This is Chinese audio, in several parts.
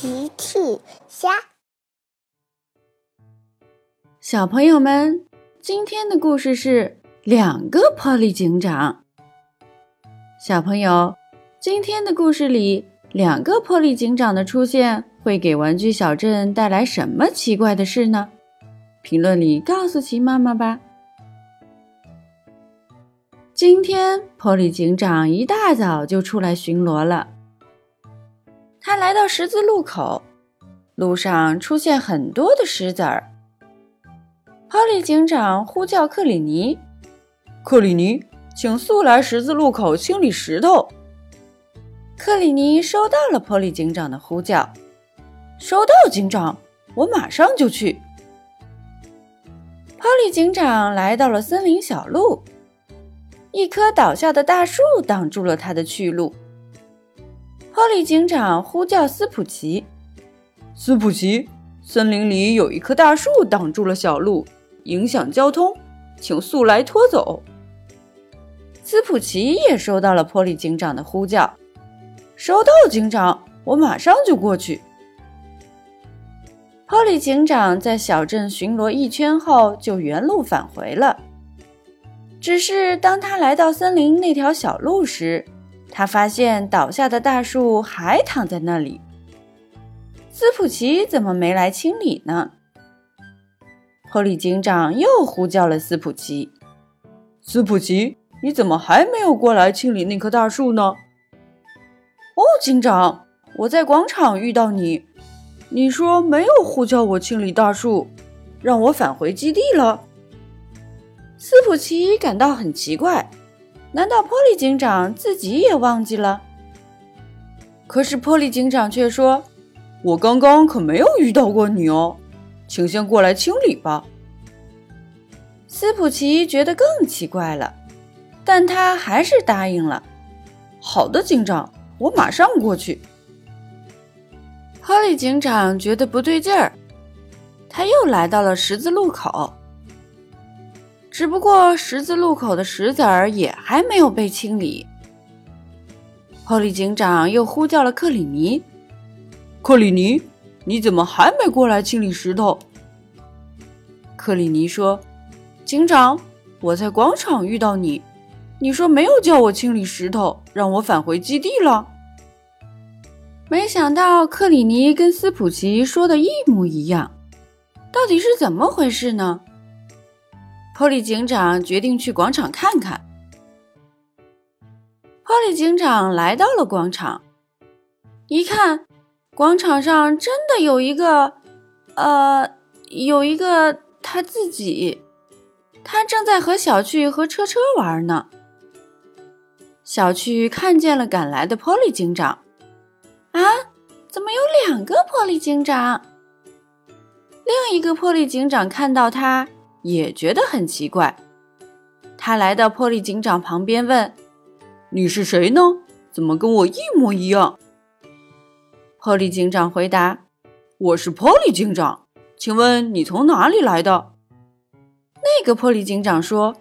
奇趣虾，小朋友们，今天的故事是两个波利警长。小朋友，今天的故事里，两个波利警长的出现会给玩具小镇带来什么奇怪的事呢？评论里告诉奇妈妈吧。今天，波利警长一大早就出来巡逻了。他来到十字路口，路上出现很多的石子儿。波利警长呼叫克里尼：“克里尼，请速来十字路口清理石头。”克里尼收到了波利警长的呼叫：“收到，警长，我马上就去。”波利警长来到了森林小路，一棵倒下的大树挡住了他的去路。波利警长呼叫斯普奇：“斯普奇，森林里有一棵大树挡住了小路，影响交通，请速来拖走。”斯普奇也收到了波利警长的呼叫：“收到，警长，我马上就过去。”波利警长在小镇巡逻一圈后，就原路返回了。只是当他来到森林那条小路时，他发现倒下的大树还躺在那里。斯普奇怎么没来清理呢？波利警长又呼叫了斯普奇：“斯普奇，你怎么还没有过来清理那棵大树呢？”“哦，警长，我在广场遇到你。你说没有呼叫我清理大树，让我返回基地了。”斯普奇感到很奇怪。难道波利警长自己也忘记了？可是波利警长却说：“我刚刚可没有遇到过你哦，请先过来清理吧。”斯普奇觉得更奇怪了，但他还是答应了。“好的，警长，我马上过去。”波利警长觉得不对劲儿，他又来到了十字路口。只不过十字路口的石子儿也还没有被清理。波利警长又呼叫了克里尼：“克里尼，你怎么还没过来清理石头？”克里尼说：“警长，我在广场遇到你，你说没有叫我清理石头，让我返回基地了。”没想到克里尼跟斯普奇说的一模一样，到底是怎么回事呢？波利警长决定去广场看看。波利警长来到了广场，一看，广场上真的有一个，呃，有一个他自己，他正在和小趣和车车玩呢。小趣看见了赶来的波利警长，啊，怎么有两个波利警长？另一个波利警长看到他。也觉得很奇怪，他来到波利警长旁边问：“你是谁呢？怎么跟我一模一样？”波利警长回答：“我是波利警长，请问你从哪里来的？”那个波利警长说：“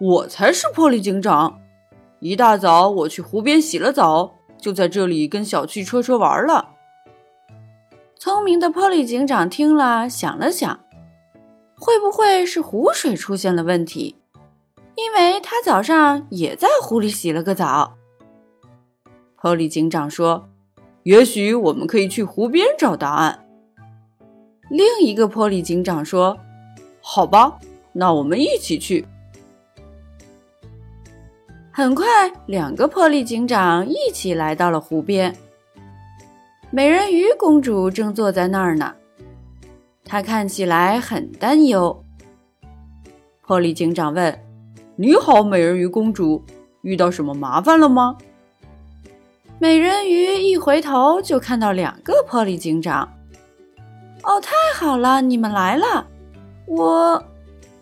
我才是波利警长，一大早我去湖边洗了澡，就在这里跟小汽车车玩了。”聪明的波利警长听了，想了想。会不会是湖水出现了问题？因为他早上也在湖里洗了个澡。波利警长说：“也许我们可以去湖边找答案。”另一个波利警长说：“好吧，那我们一起去。”很快，两个波利警长一起来到了湖边。美人鱼公主正坐在那儿呢。他看起来很担忧。波利警长问：“你好，美人鱼公主，遇到什么麻烦了吗？”美人鱼一回头就看到两个波利警长。“哦，太好了，你们来了！我、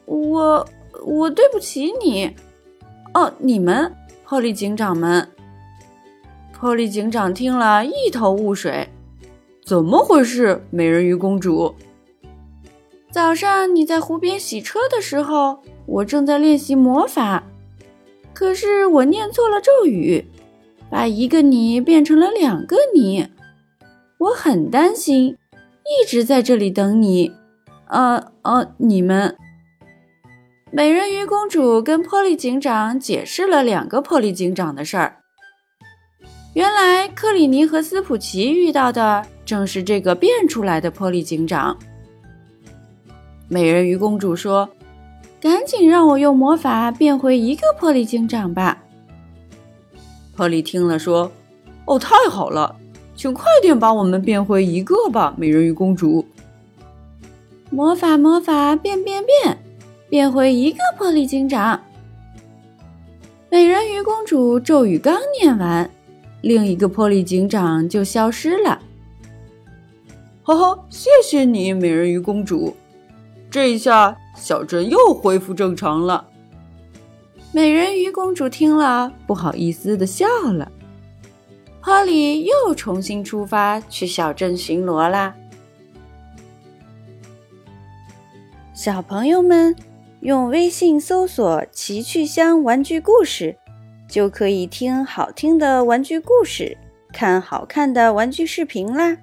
我、我对不起你。哦，你们，波利警长们。”波利警长听了一头雾水：“怎么回事，美人鱼公主？”早上你在湖边洗车的时候，我正在练习魔法，可是我念错了咒语，把一个你变成了两个你。我很担心，一直在这里等你。呃呃，你们。美人鱼公主跟波利警长解释了两个波利警长的事儿。原来克里尼和斯普奇遇到的正是这个变出来的波利警长。美人鱼公主说：“赶紧让我用魔法变回一个波利警长吧。”波利听了说：“哦，太好了，请快点把我们变回一个吧，美人鱼公主。”魔法魔法变变变。变回一个玻璃警长，美人鱼公主咒语刚念完，另一个玻璃警长就消失了。哈哈，谢谢你，美人鱼公主，这一下小镇又恢复正常了。美人鱼公主听了，不好意思的笑了。哈利又重新出发去小镇巡逻啦。小朋友们。用微信搜索“奇趣箱玩具故事”，就可以听好听的玩具故事，看好看的玩具视频啦。